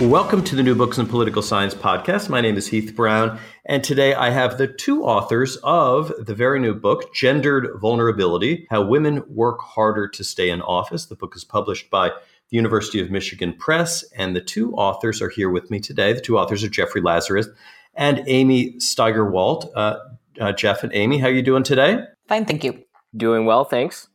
Welcome to the New Books in Political Science podcast. My name is Heath Brown, and today I have the two authors of the very new book, Gendered Vulnerability How Women Work Harder to Stay in Office. The book is published by the University of Michigan Press, and the two authors are here with me today. The two authors are Jeffrey Lazarus and Amy Steigerwalt. Uh, uh, Jeff and Amy, how are you doing today? Fine, thank you. Doing well, thanks.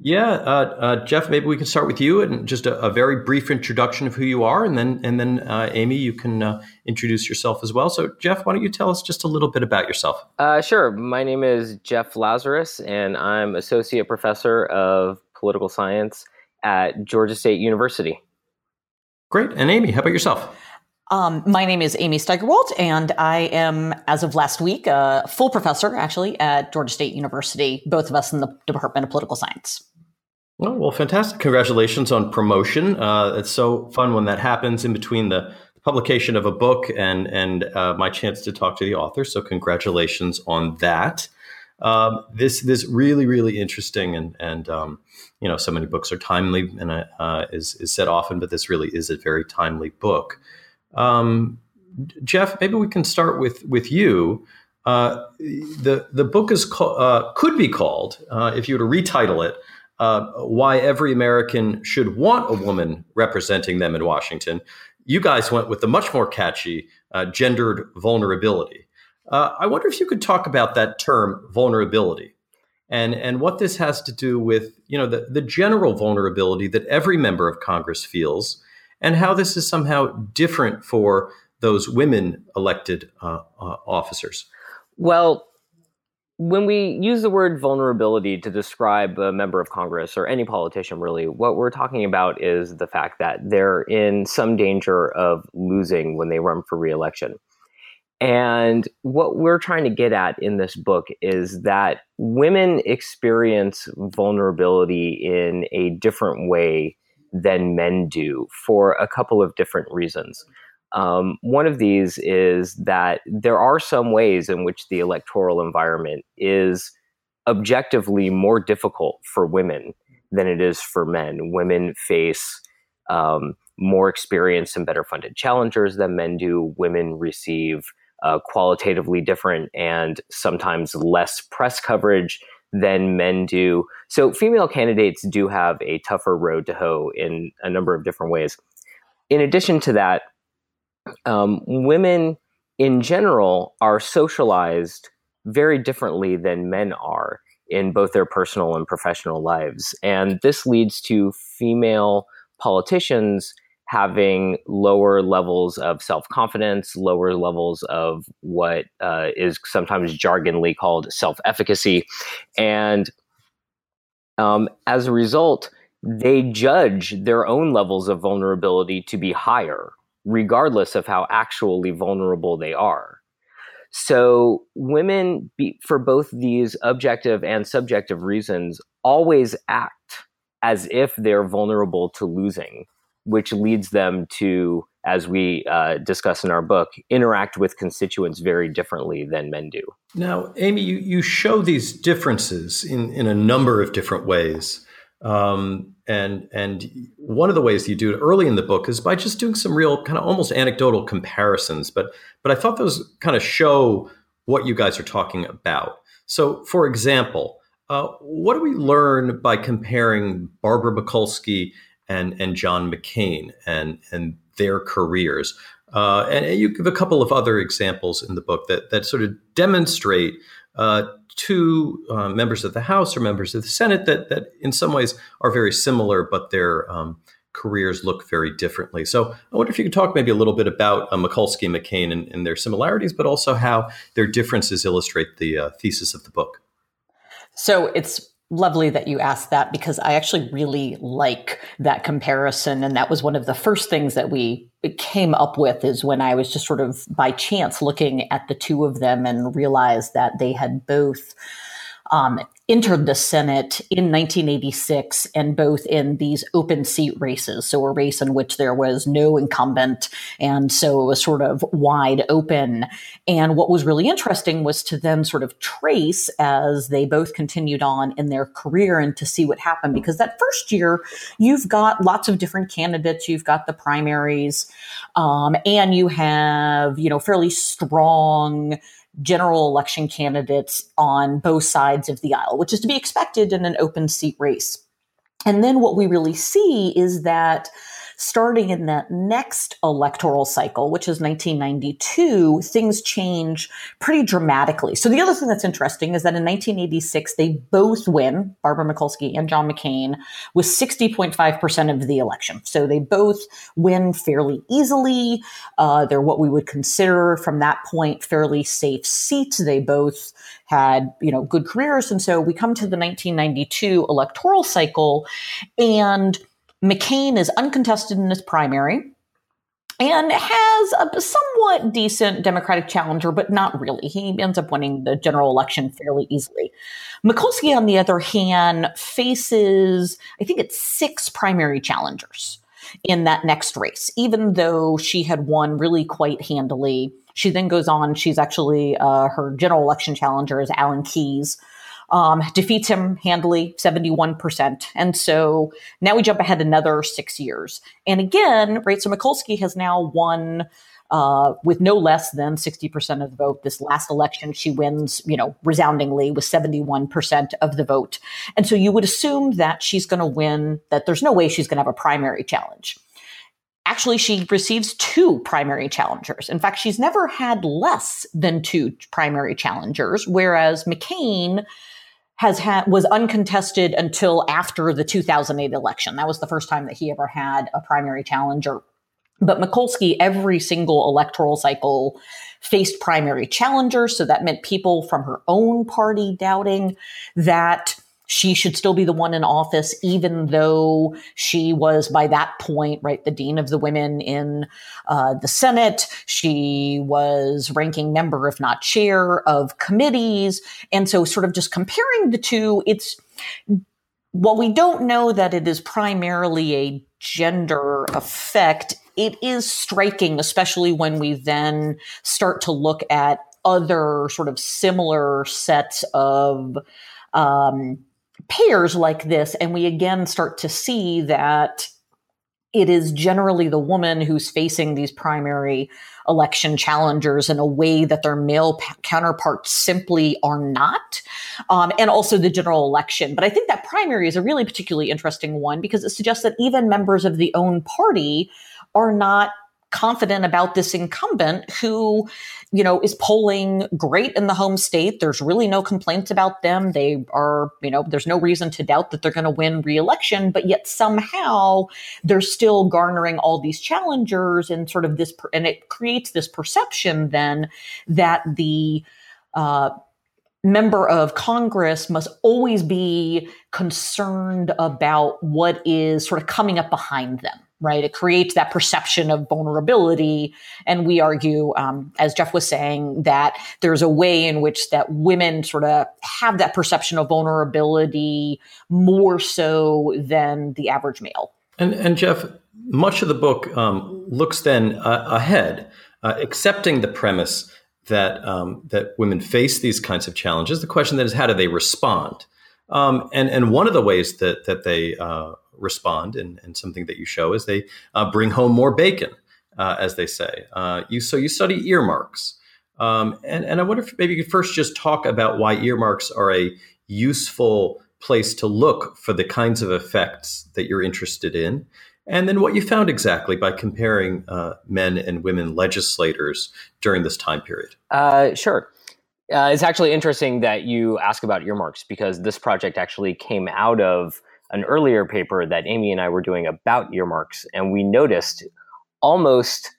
Yeah, uh, uh, Jeff, maybe we can start with you and just a, a, very brief introduction of who you are, and then and then uh, Amy, you can uh, introduce yourself as well. So, Jeff, why don't you tell us just a little bit about yourself? Uh, sure. My name is Jeff Lazarus, and I'm associate professor of political science at Georgia State University. Great. And Amy, how about yourself? Um, my name is Amy Steigerwalt, and I am, as of last week, a full professor actually at Georgia State University, both of us in the Department of Political Science. Oh, well, fantastic. Congratulations on promotion. Uh, it's so fun when that happens in between the publication of a book and, and uh, my chance to talk to the author. So, congratulations on that. Um, this this really really interesting and and um, you know so many books are timely and uh, is is said often, but this really is a very timely book. Um, Jeff, maybe we can start with with you. Uh, the the book is called uh, could be called uh, if you were to retitle it. Uh, why every American should want a woman representing them in Washington. You guys went with the much more catchy uh, gendered vulnerability. Uh, I wonder if you could talk about that term vulnerability and and what this has to do with you know the, the general vulnerability that every member of Congress feels and how this is somehow different for those women elected uh, uh, officers. Well, when we use the word vulnerability to describe a member of Congress or any politician, really, what we're talking about is the fact that they're in some danger of losing when they run for reelection. And what we're trying to get at in this book is that women experience vulnerability in a different way than men do for a couple of different reasons. Um, one of these is that there are some ways in which the electoral environment is objectively more difficult for women than it is for men. Women face um, more experienced and better funded challengers than men do. Women receive uh, qualitatively different and sometimes less press coverage than men do. So female candidates do have a tougher road to hoe in a number of different ways. In addition to that, um, women in general are socialized very differently than men are in both their personal and professional lives. And this leads to female politicians having lower levels of self confidence, lower levels of what uh, is sometimes jargonly called self efficacy. And um, as a result, they judge their own levels of vulnerability to be higher, regardless of how actually vulnerable they are. So, women, be, for both these objective and subjective reasons, always act as if they're vulnerable to losing which leads them to, as we uh, discuss in our book, interact with constituents very differently than men do. Now, Amy, you, you show these differences in, in a number of different ways. Um, and and one of the ways you do it early in the book is by just doing some real kind of almost anecdotal comparisons. But but I thought those kind of show what you guys are talking about. So, for example, uh, what do we learn by comparing Barbara Mikulski and and John McCain and and their careers. Uh, and you give a couple of other examples in the book that that sort of demonstrate uh, two uh, members of the House or members of the Senate that that in some ways are very similar, but their um, careers look very differently. So I wonder if you could talk maybe a little bit about uh, Mikulski and McCain and, and, their similarities, but also how their differences illustrate the uh, thesis of the book. So it's lovely that you asked that because I actually really like that comparison. And that was one of the first things that we came up with is when I was just sort of by chance looking at the two of them and realized that they had both um, entered the Senate in 1986 and both in these open seat races. So, a race in which there was no incumbent. And so it was sort of wide open. And what was really interesting was to then sort of trace as they both continued on in their career and to see what happened. Because that first year, you've got lots of different candidates, you've got the primaries, um, and you have, you know, fairly strong general election candidates on both sides of the aisle, which is to be expected in an open seat race. And then what we really see is that starting in that next electoral cycle, which is 1992, things change pretty dramatically. So the other thing that's interesting is that in 1986, they both win, Barbara Mikulski and John McCain, with 60.5% of the election. So they both win fairly easily. Uh, they're what we would consider from that point fairly safe seats. They both had, you know, good careers. And so we come to the 1992 electoral cycle and McCain is uncontested in his primary and has a somewhat decent Democratic challenger, but not really. He ends up winning the general election fairly easily. Mikulski, on the other hand, faces, I think it's six primary challengers in that next race, even though she had won really quite handily. She then goes on, she's actually, uh, her general election challenger is Alan Keyes, um, defeats him handily, 71%. And so now we jump ahead another six years. And again, Rachel Mikulski has now won uh, with no less than 60% of the vote. This last election, she wins, you know, resoundingly with 71% of the vote. And so you would assume that she's going to win, that there's no way she's going to have a primary challenge. Actually, she receives two primary challengers. In fact, she's never had less than two primary challengers, whereas McCain has had was uncontested until after the 2008 election. That was the first time that he ever had a primary challenger. But Mikulski, every single electoral cycle, faced primary challengers. So that meant people from her own party doubting that she should still be the one in office, even though she was by that point, right, the dean of the women in uh, the Senate. She was ranking member, if not chair, of committees. And so, sort of just comparing the two, it's while we don't know that it is primarily a gender effect, it is striking, especially when we then start to look at other sort of similar sets of um, pairs like this, and we again start to see that it is generally the woman who's facing these primary election challengers in a way that their male p- counterparts simply are not, um, and also the general election. But I think that primary is a really particularly interesting one because it suggests that even members of the own party are not confident about this incumbent who, you know, is polling great in the home state. There's really no complaints about them. They are, you know, there's no reason to doubt that they're going to win reelection, but yet somehow they're still garnering all these challengers and sort of this, and it creates this perception then that the, uh, member of Congress must always be concerned about what is sort of coming up behind them right? It creates that perception of vulnerability. And we argue, um, as Jeff was saying, that there's a way in which that women sort of have that perception of vulnerability more so than the average male. And, and Jeff, much of the book um, looks then uh, ahead, uh, accepting the premise that um, that women face these kinds of challenges. The question then is, how do they respond? Um, and and one of the ways that that they uh, respond and, and something that you show is they uh, bring home more bacon, uh, as they say. Uh, you so you study earmarks, um, and and I wonder if maybe you could first just talk about why earmarks are a useful place to look for the kinds of effects that you're interested in, and then what you found exactly by comparing uh, men and women legislators during this time period. Uh, sure. Uh, it's actually interesting that you ask about earmarks because this project actually came out of an earlier paper that Amy and I were doing about earmarks, and we noticed almost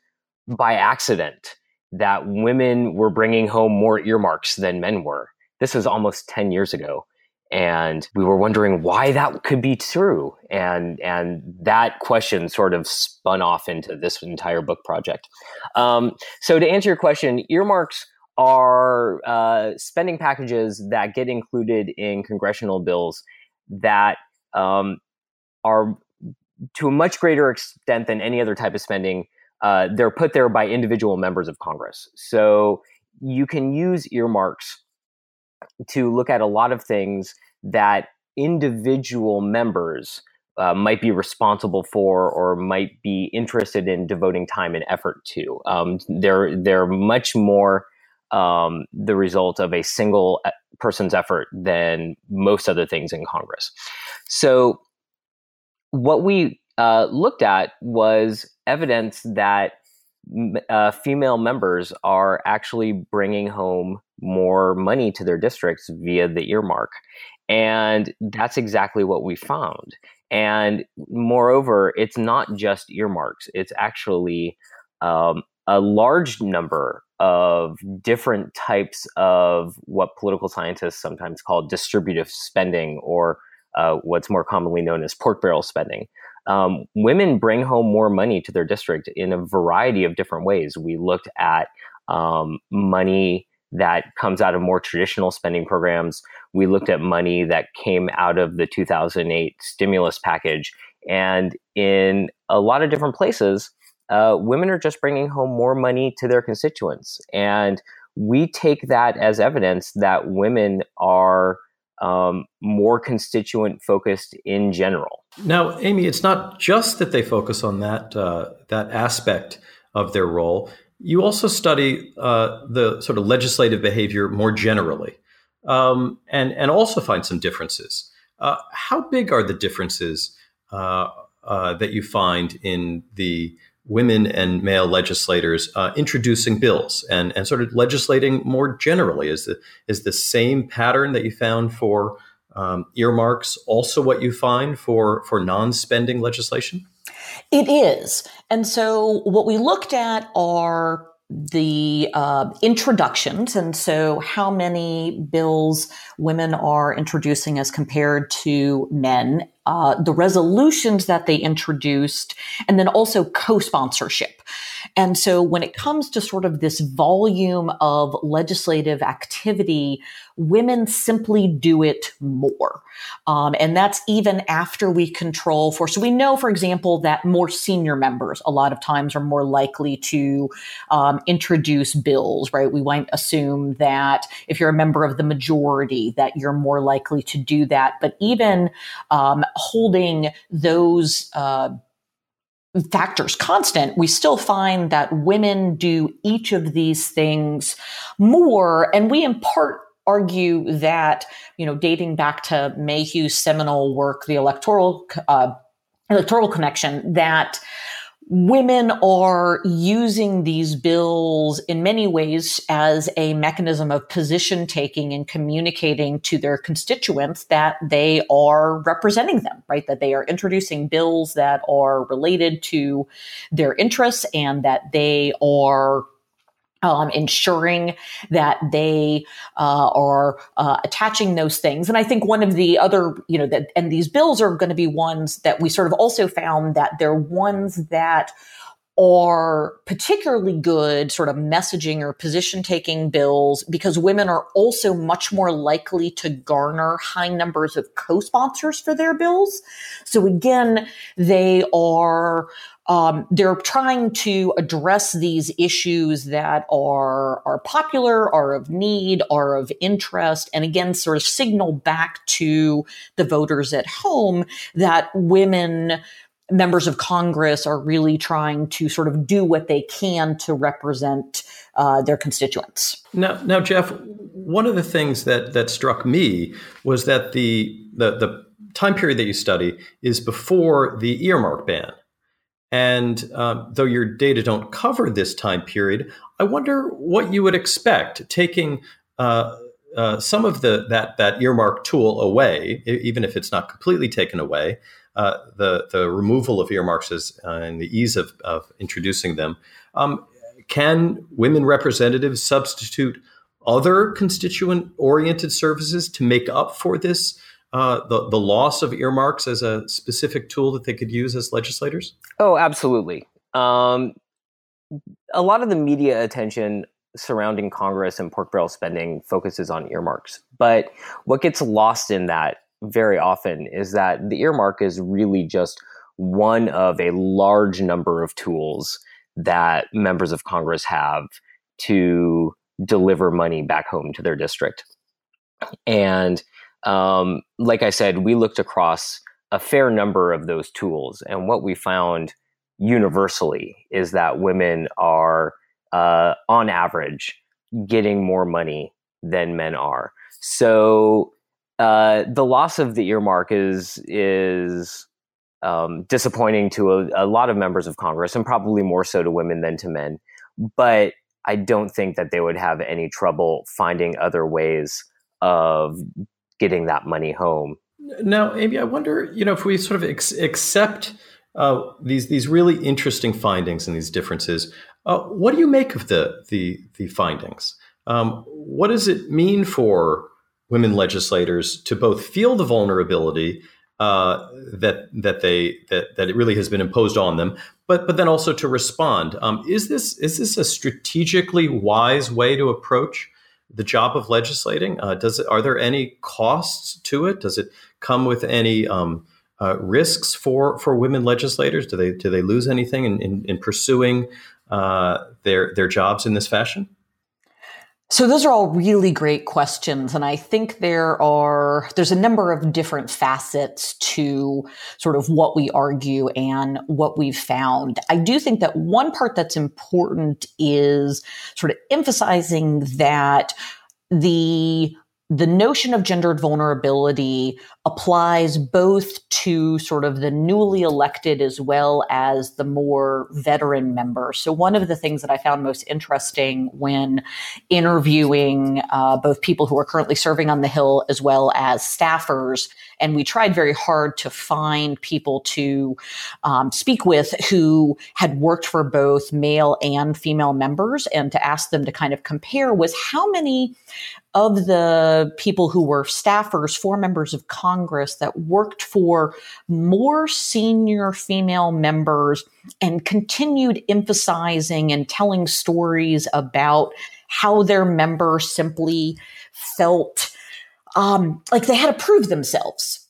by accident that women were bringing home more earmarks than men were. This was almost 10 years ago. and we were wondering why that could be true and and that question sort of spun off into this entire book project um, so to answer your question earmarks are uh, spending packages that get included in congressional bills that um, are to a much greater extent than any other type of spending uh, they're put there by individual members of congress so you can use earmarks to look at a lot of things that individual members uh, might be responsible for or might be interested in devoting time and effort to. Um, they're they're much more um, the result of a single uh, person's effort than most other things in Congress. So, what we uh, looked at was evidence that uh, female members are actually bringing home more money to their districts via the earmark. And that's exactly what we found. And moreover, it's not just earmarks, it's actually um, a large number of different types of what political scientists sometimes call distributive spending or uh, what's more commonly known as pork barrel spending. Um, women bring home more money to their district in a variety of different ways. We looked at um, money that comes out of more traditional spending programs. We looked at money that came out of the 2008 stimulus package. And in a lot of different places, uh, women are just bringing home more money to their constituents. And we take that as evidence that women are um, more constituent focused in general. Now, Amy, it's not just that they focus on that uh, that aspect of their role. You also study uh, the sort of legislative behavior more generally, um, and and also find some differences. Uh, how big are the differences uh, that you find in the women and male legislators uh, introducing bills and, and sort of legislating more generally? Is the is the same pattern that you found for um, earmarks also what you find for for non-spending legislation? It is. And so what we looked at are the uh, introductions, and so how many bills women are introducing as compared to men, uh, the resolutions that they introduced, and then also co sponsorship. And so when it comes to sort of this volume of legislative activity, women simply do it more. Um, and that's even after we control for. So we know, for example, that more senior members a lot of times are more likely to um, introduce bills, right? We might assume that if you're a member of the majority, that you're more likely to do that. But even um, holding those uh, factors constant, we still find that women do each of these things more. And we in part argue that, you know, dating back to Mayhew's seminal work, the electoral, uh, electoral connection, that women are using these bills in many ways as a mechanism of position taking and communicating to their constituents that they are representing them, right? That they are introducing bills that are related to their interests and that they are um, ensuring that they uh, are uh, attaching those things. And I think one of the other, you know, that and these bills are going to be ones that we sort of also found that they're ones that are particularly good sort of messaging or position taking bills because women are also much more likely to garner high numbers of co-sponsors for their bills. So again, they are um, they're trying to address these issues that are are popular, are of need, are of interest, and again, sort of signal back to the voters at home that women members of Congress are really trying to sort of do what they can to represent uh, their constituents. Now, now, Jeff, one of the things that that struck me was that the the, the time period that you study is before the earmark ban. And um, though your data don't cover this time period, I wonder what you would expect taking uh, uh, some of the that that earmark tool away, even if it's not completely taken away. Uh, the the removal of earmarks is, uh, and the ease of, of introducing them. Um, can women representatives substitute other constituent oriented services to make up for this uh, the the loss of earmarks as a specific tool that they could use as legislators? Oh, absolutely. Um, a lot of the media attention surrounding Congress and pork barrel spending focuses on earmarks, but what gets lost in that very often is that the earmark is really just one of a large number of tools that members of Congress have to deliver money back home to their district. And um, like I said, we looked across a fair number of those tools, and what we found universally is that women are, uh, on average, getting more money than men are. So uh, the loss of the earmark is is um, disappointing to a, a, lot of members of Congress, and probably more so to women than to men. But I don't think that they would have any trouble finding other ways of getting that money home. Now, Amy, I wonder, you know, if we sort of ex- accept uh, these these really interesting findings and these differences, uh, what do you make of the the the findings? Um, what does it mean for women legislators to both feel the vulnerability uh, that that they that that it really has been imposed on them, but but then also to respond? Um, is this is this a strategically wise way to approach the job of legislating? Uh, does it, are there any costs to it? Does it come with any um, uh, risks for for women legislators? Do they do they lose anything in, in, in pursuing uh, their their jobs in this fashion? So those are all really great questions. And I think there are, there's a number of different facets to sort of what we argue and what we've found. I do think that one part that's important is sort of emphasizing that the the notion of gendered vulnerability applies both to sort of the newly elected as well as the more veteran members. So, one of the things that I found most interesting when interviewing uh, both people who are currently serving on the Hill as well as staffers, and we tried very hard to find people to um, speak with who had worked for both male and female members and to ask them to kind of compare was how many of the people who were staffers for members of Congress that worked for more senior female members and continued emphasizing and telling stories about how their member simply felt um, like they had to prove themselves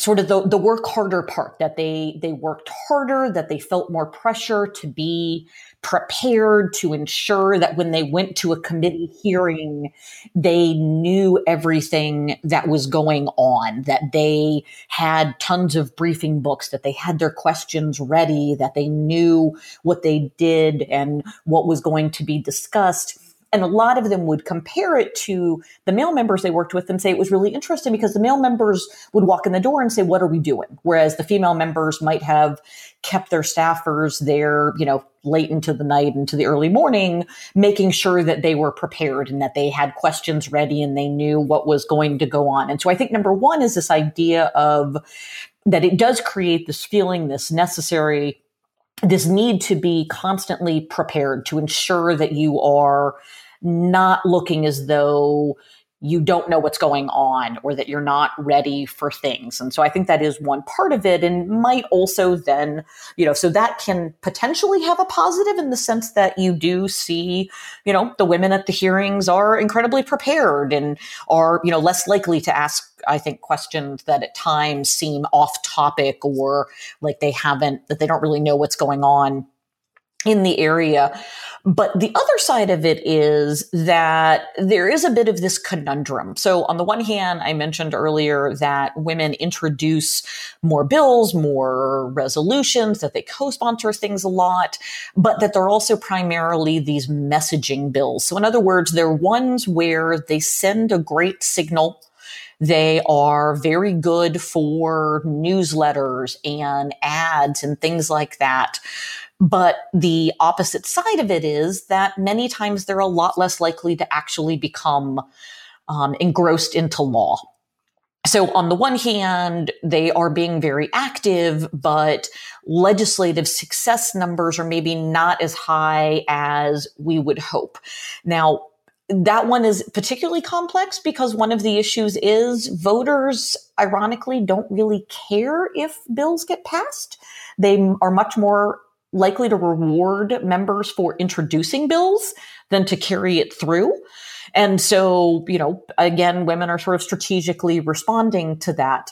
sort of the, the work harder part that they they worked harder that they felt more pressure to be prepared to ensure that when they went to a committee hearing they knew everything that was going on that they had tons of briefing books that they had their questions ready that they knew what they did and what was going to be discussed and a lot of them would compare it to the male members they worked with and say it was really interesting because the male members would walk in the door and say, What are we doing? Whereas the female members might have kept their staffers there, you know, late into the night, into the early morning, making sure that they were prepared and that they had questions ready and they knew what was going to go on. And so I think number one is this idea of that it does create this feeling, this necessary this need to be constantly prepared to ensure that you are not looking as though you don't know what's going on or that you're not ready for things. And so I think that is one part of it and might also then, you know, so that can potentially have a positive in the sense that you do see, you know, the women at the hearings are incredibly prepared and are, you know, less likely to ask I think questions that at times seem off topic or like they haven't that they don't really know what's going on in the area. But the other side of it is that there is a bit of this conundrum. So on the one hand, I mentioned earlier that women introduce more bills, more resolutions, that they co-sponsor things a lot, but that they're also primarily these messaging bills. So in other words, they're ones where they send a great signal they are very good for newsletters and ads and things like that. But the opposite side of it is that many times they're a lot less likely to actually become um, engrossed into law. So, on the one hand, they are being very active, but legislative success numbers are maybe not as high as we would hope. Now, that one is particularly complex because one of the issues is voters, ironically, don't really care if bills get passed. They are much more likely to reward members for introducing bills than to carry it through. And so, you know, again, women are sort of strategically responding to that.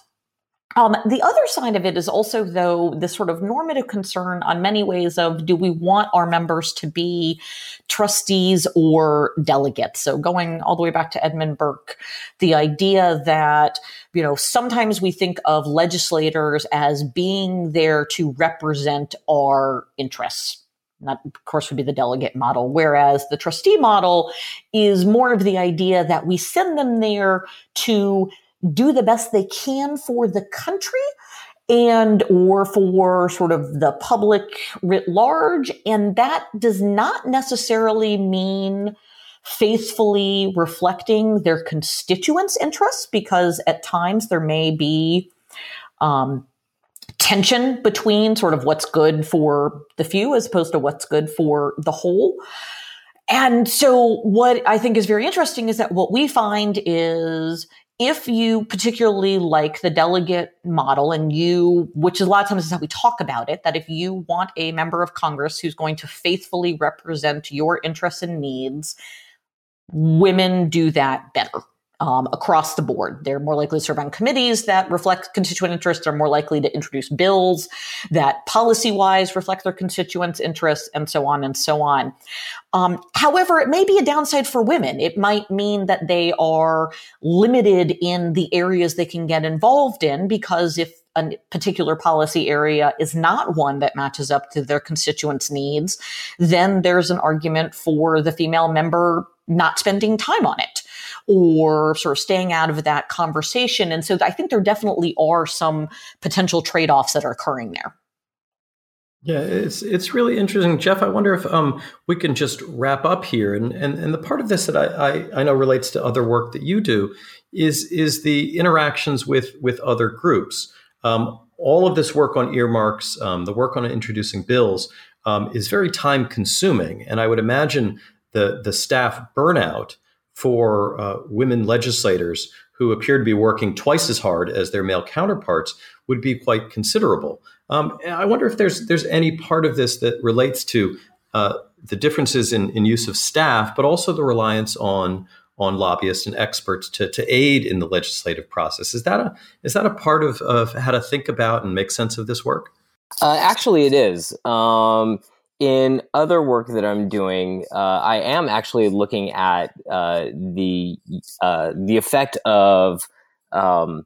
Um, the other side of it is also, though, the sort of normative concern on many ways of do we want our members to be trustees or delegates? So going all the way back to Edmund Burke, the idea that, you know, sometimes we think of legislators as being there to represent our interests that of course would be the delegate model whereas the trustee model is more of the idea that we send them there to do the best they can for the country and or for sort of the public writ large. And that does not necessarily mean faithfully reflecting their constituents interests because at times there may be um, tension between sort of what's good for the few as opposed to what's good for the whole. And so what I think is very interesting is that what we find is if you particularly like the delegate model and you, which is a lot of times is how we talk about it, that if you want a member of Congress who's going to faithfully represent your interests and needs, women do that better um, across the board. They're more likely to serve on committees that reflect constituent interests. They're more likely to introduce bills that policy wise reflect their constituents' interests and so on and so on. Um, however, it may be a downside for women. It might mean that they are limited in the areas they can get involved in because if a particular policy area is not one that matches up to their constituents' needs, then there's an argument for the female member not spending time on it or sort of staying out of that conversation. And so I think there definitely are some potential trade offs that are occurring there. Yeah, it's it's really interesting, Jeff. I wonder if um, we can just wrap up here, and and, and the part of this that I, I, I know relates to other work that you do is is the interactions with with other groups. Um, all of this work on earmarks, um, the work on introducing bills, um, is very time consuming, and I would imagine the the staff burnout for uh, women legislators who appear to be working twice as hard as their male counterparts would be quite considerable. Um, I wonder if there's there's any part of this that relates to uh, the differences in, in use of staff, but also the reliance on on lobbyists and experts to, to aid in the legislative process. Is that a is that a part of, of how to think about and make sense of this work? Uh, actually, it is. Um, in other work that I'm doing, uh, I am actually looking at uh, the uh, the effect of, um,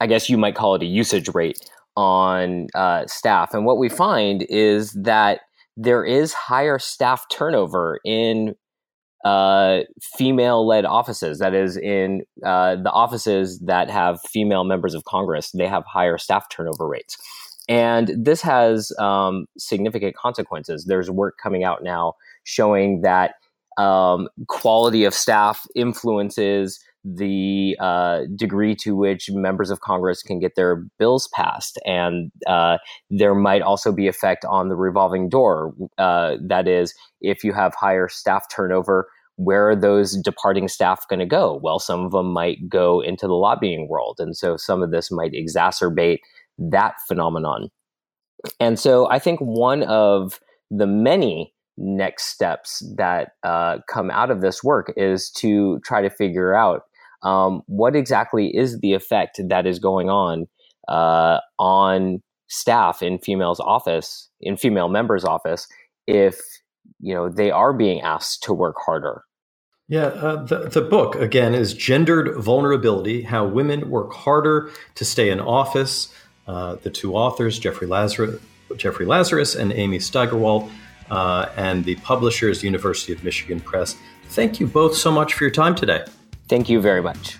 I guess you might call it a usage rate on uh, staff, and what we find is that there is higher staff turnover in uh, female-led offices. That is, in uh, the offices that have female members of Congress, they have higher staff turnover rates. And this has um, significant consequences. There's work coming out now showing that um, quality of staff influences the uh, degree to which members of Congress can get their bills passed, and uh, there might also be effect on the revolving door. Uh, that is, if you have higher staff turnover, where are those departing staff going to go? Well, some of them might go into the lobbying world, and so some of this might exacerbate that phenomenon. And so I think one of the many next steps that uh, come out of this work is to try to figure out um, what exactly is the effect that is going on uh, on staff in females office in female members office if you know they are being asked to work harder yeah, uh, the, the book, again, is Gendered Vulnerability How Women Work Harder to Stay in Office. Uh, the two authors, Jeffrey Lazarus, Jeffrey Lazarus and Amy Steigerwalt, uh, and the publishers, University of Michigan Press. Thank you both so much for your time today. Thank you very much.